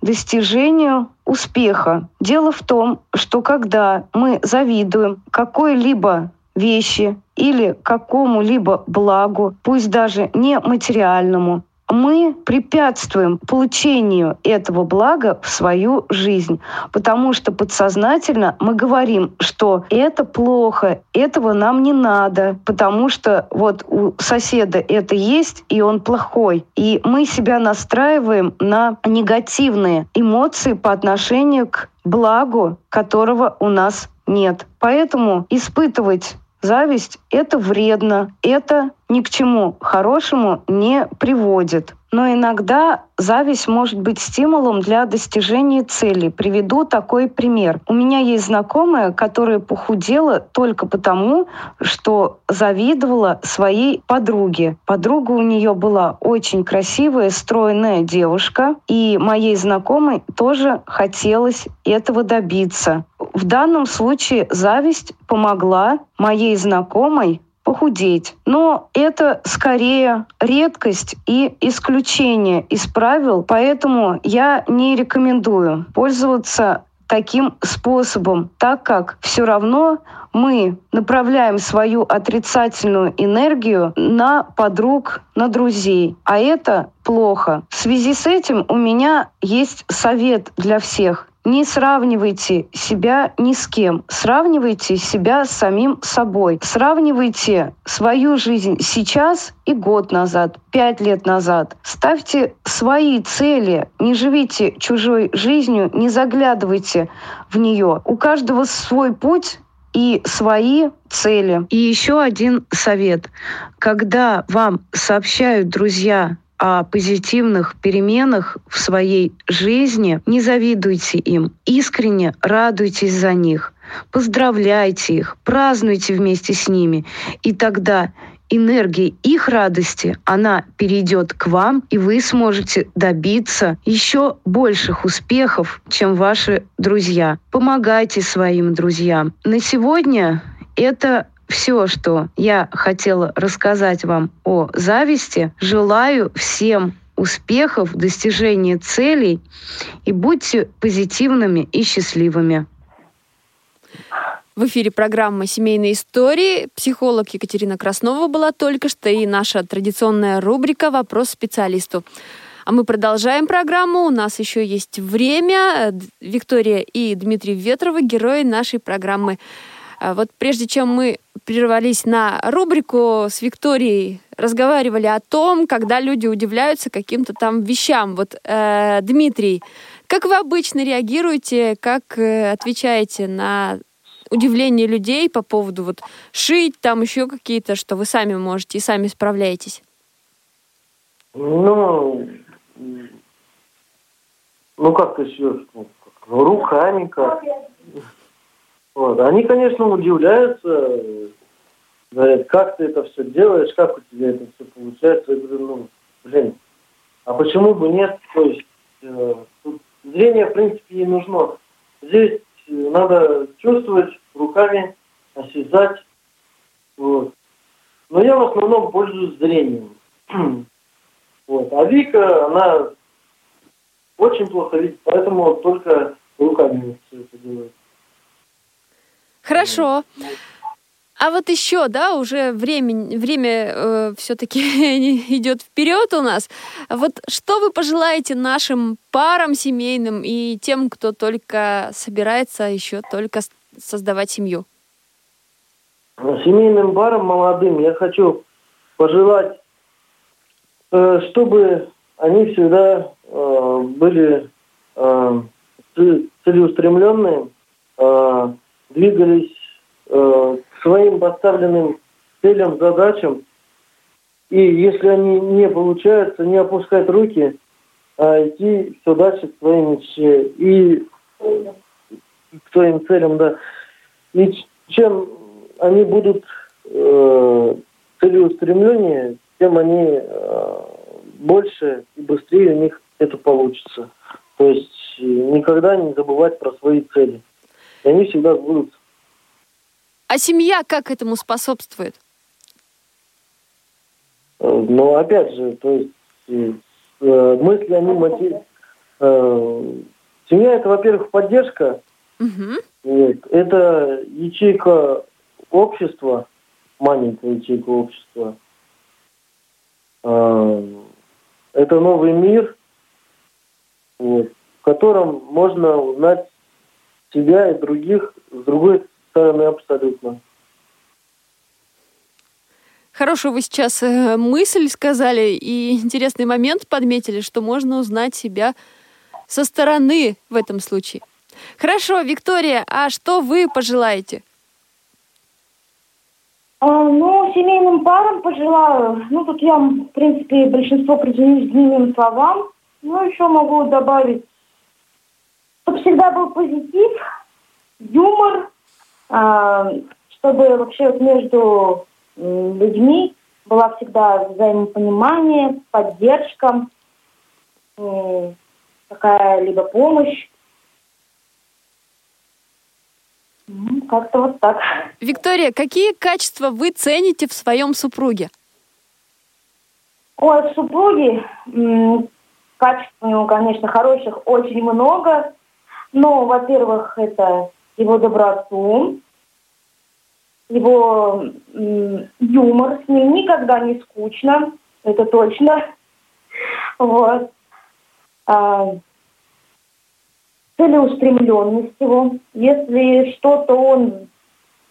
достижению успеха. Дело в том, что когда мы завидуем какой-либо вещи или какому-либо благу, пусть даже не материальному, мы препятствуем получению этого блага в свою жизнь, потому что подсознательно мы говорим, что это плохо, этого нам не надо, потому что вот у соседа это есть, и он плохой. И мы себя настраиваем на негативные эмоции по отношению к благу, которого у нас нет. Поэтому испытывать Зависть — это вредно, это ни к чему хорошему не приводит. Но иногда зависть может быть стимулом для достижения цели. Приведу такой пример. У меня есть знакомая, которая похудела только потому, что завидовала своей подруге. Подруга у нее была очень красивая, стройная девушка, и моей знакомой тоже хотелось этого добиться. В данном случае зависть помогла моей знакомой похудеть. Но это скорее редкость и исключение из правил, поэтому я не рекомендую пользоваться таким способом, так как все равно мы направляем свою отрицательную энергию на подруг, на друзей. А это плохо. В связи с этим у меня есть совет для всех. Не сравнивайте себя ни с кем. Сравнивайте себя с самим собой. Сравнивайте свою жизнь сейчас и год назад, пять лет назад. Ставьте свои цели. Не живите чужой жизнью, не заглядывайте в нее. У каждого свой путь и свои цели. И еще один совет. Когда вам сообщают друзья о позитивных переменах в своей жизни, не завидуйте им, искренне радуйтесь за них, поздравляйте их, празднуйте вместе с ними, и тогда энергия их радости, она перейдет к вам, и вы сможете добиться еще больших успехов, чем ваши друзья. Помогайте своим друзьям. На сегодня это все, что я хотела рассказать вам о зависти. Желаю всем успехов, достижения целей и будьте позитивными и счастливыми. В эфире программа «Семейные истории». Психолог Екатерина Краснова была только что и наша традиционная рубрика «Вопрос специалисту». А мы продолжаем программу. У нас еще есть время. Виктория и Дмитрий Ветровы, герои нашей программы. А вот прежде чем мы прервались на рубрику с Викторией, разговаривали о том, когда люди удивляются каким-то там вещам. Вот, э, Дмитрий, как вы обычно реагируете, как э, отвечаете на удивление людей по поводу вот шить, там еще какие-то, что вы сами можете и сами справляетесь? Ну, ну как ты шьешь? Ну, руками как. Вот. Они, конечно, удивляются, говорят, как ты это все делаешь, как у тебя это все получается. Я говорю, ну, блин, а почему бы нет? То есть э, зрение, в принципе, и нужно. Здесь надо чувствовать руками, осязать. Вот. Но я в основном пользуюсь зрением. вот. А Вика, она очень плохо видит, поэтому только руками все это делает. Хорошо. А вот еще, да, уже время, время э, все-таки идет вперед у нас. Вот что вы пожелаете нашим парам семейным и тем, кто только собирается еще только создавать семью? Семейным парам молодым я хочу пожелать, э, чтобы они всегда э, были э, целеустремленные, э, двигались э, к своим поставленным целям, задачам. И если они не получаются, не опускать руки, а идти все дальше к своей мечте. И к своим целям, да. И чем они будут э, целеустремленнее, тем они э, больше и быстрее у них это получится. То есть никогда не забывать про свои цели. И они всегда будут. А семья как этому способствует? Э, Но опять же, то есть э, мысли, они мотив... Семья это, во-первых, поддержка. Угу. Вот. Это ячейка общества, маленькая ячейка общества. Это новый мир, вот, в котором можно узнать себя и других с другой стороны абсолютно. Хорошую вы сейчас э, мысль сказали и интересный момент подметили, что можно узнать себя со стороны в этом случае. Хорошо, Виктория, а что вы пожелаете? А, ну, семейным парам пожелаю. Ну, тут я, в принципе, большинство присоединюсь к словам. Ну, еще могу добавить, чтобы всегда был позитив, юмор, а, чтобы вообще вот между людьми была всегда взаимопонимание, поддержка, какая-либо помощь. Как-то вот так. Виктория, какие качества вы цените в своем супруге? Ой, в супруге качеств у него, конечно, хороших очень много. Но, во-первых, это его доброту, его юмор, с ним никогда не скучно, это точно. Вот. А, целеустремленность его. Если что-то он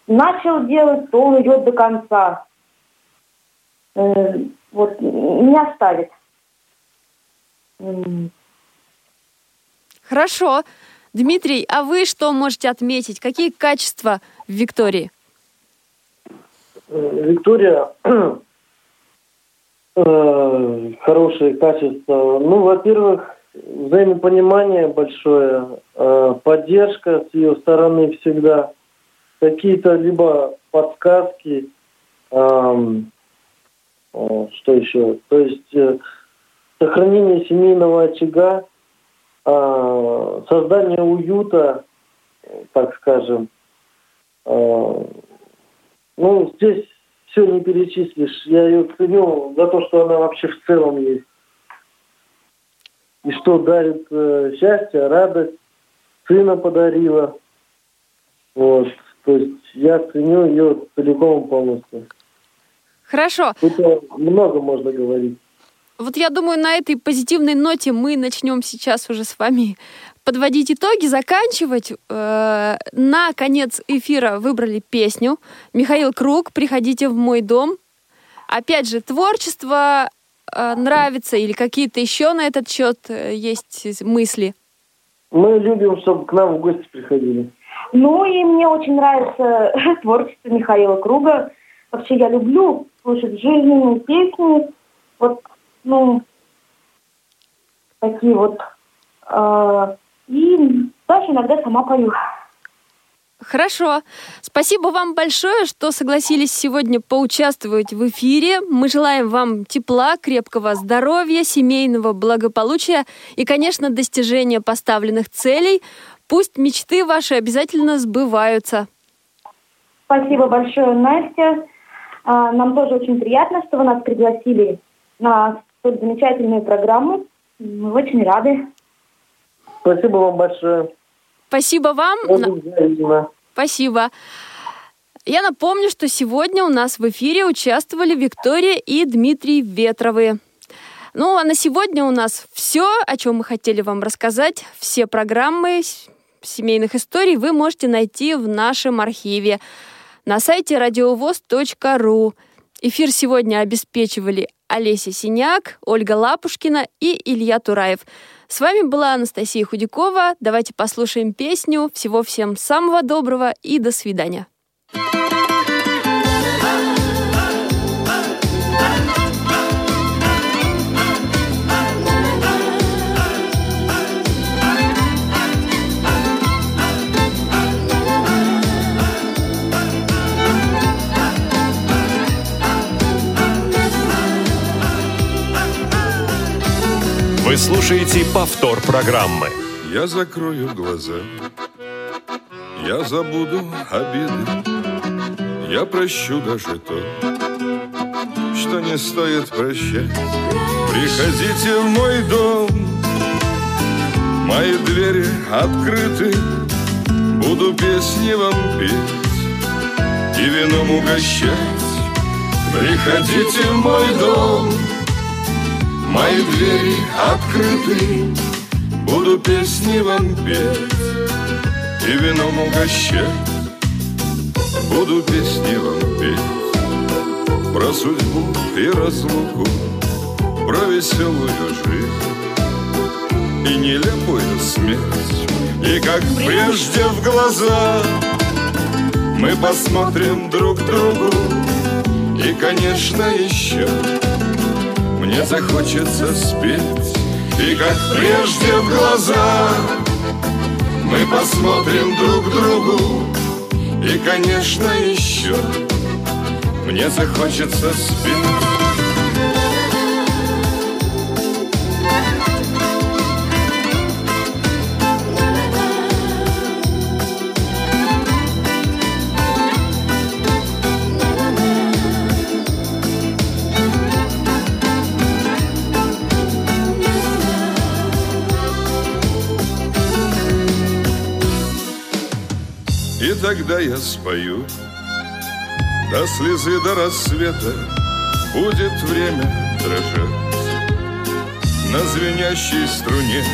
начал делать, то он идет до конца. Э, вот не оставит. Хорошо. Дмитрий, а вы что можете отметить? Какие качества в Виктории? Э, Виктория э, хорошие качества. Ну, во-первых, взаимопонимание большое, э, поддержка с ее стороны всегда, какие-то либо подсказки, что еще, то есть э, сохранение семейного очага, э, создание уюта, так скажем. Ну, здесь все не перечислишь. Я ее ценю за то, что она вообще в целом есть и что дарит э, счастье, радость, сына подарила. Вот. То есть я ценю ее целиком полностью. Хорошо. Тут много можно говорить. Вот я думаю, на этой позитивной ноте мы начнем сейчас уже с вами подводить итоги, заканчивать. Э, на конец эфира выбрали песню. Михаил Круг «Приходите в мой дом». Опять же, творчество э, нравится или какие-то еще на этот счет э, есть мысли? Мы любим, чтобы к нам в гости приходили. Ну и мне очень нравится творчество Михаила Круга. Вообще я люблю слушать жизненные песни. Вот, ну, такие вот. Э, и даже иногда сама пою. Хорошо. Спасибо вам большое, что согласились сегодня поучаствовать в эфире. Мы желаем вам тепла, крепкого здоровья, семейного благополучия и, конечно, достижения поставленных целей. Пусть мечты ваши обязательно сбываются. Спасибо большое, Настя. А, нам тоже очень приятно, что вы нас пригласили на столь замечательную программу. Мы очень рады. Спасибо вам большое. Спасибо вам. Взаимно. Спасибо. Я напомню, что сегодня у нас в эфире участвовали Виктория и Дмитрий Ветровы. Ну, а на сегодня у нас все, о чем мы хотели вам рассказать. Все программы семейных историй вы можете найти в нашем архиве на сайте радиовоз.ру. Эфир сегодня обеспечивали Олеся Синяк, Ольга Лапушкина и Илья Тураев. С вами была Анастасия Худякова. Давайте послушаем песню. Всего всем самого доброго и до свидания. Слушаете повтор программы. Я закрою глаза, я забуду обиды, я прощу даже то, что не стоит прощать. Приходите в мой дом, мои двери открыты, буду песни вам петь и вином угощать. Приходите в мой дом, мои двери открыты, буду песни вам петь и вином угощать. Буду песни вам петь про судьбу и разлуку, про веселую жизнь и нелепую смерть. И как прежде в глаза мы посмотрим друг другу, и, конечно, еще мне захочется спеть. И как прежде в глаза мы посмотрим друг другу, и, конечно, еще мне захочется спеть. Тогда я спою. До слезы, до рассвета Будет время дрожать. На звенящей струне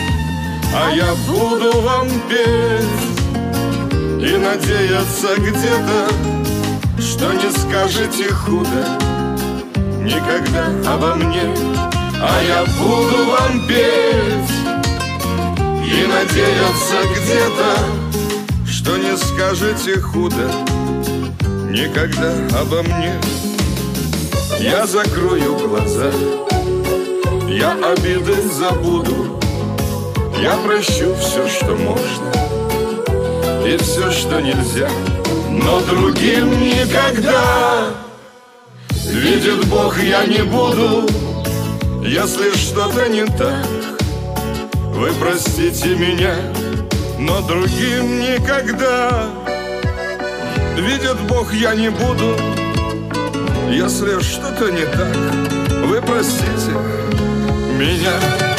А я буду вам петь И надеяться где-то Что не скажете худо Никогда обо мне. А я буду вам петь И надеяться где-то что не скажете худо Никогда обо мне. Я закрою глаза Я обиды забуду Я прощу все, что можно И все, что нельзя. Но другим никогда Видит Бог, я не буду. Если что-то не так Вы простите меня но другим никогда. Видит Бог, я не буду, если что-то не так, вы простите меня.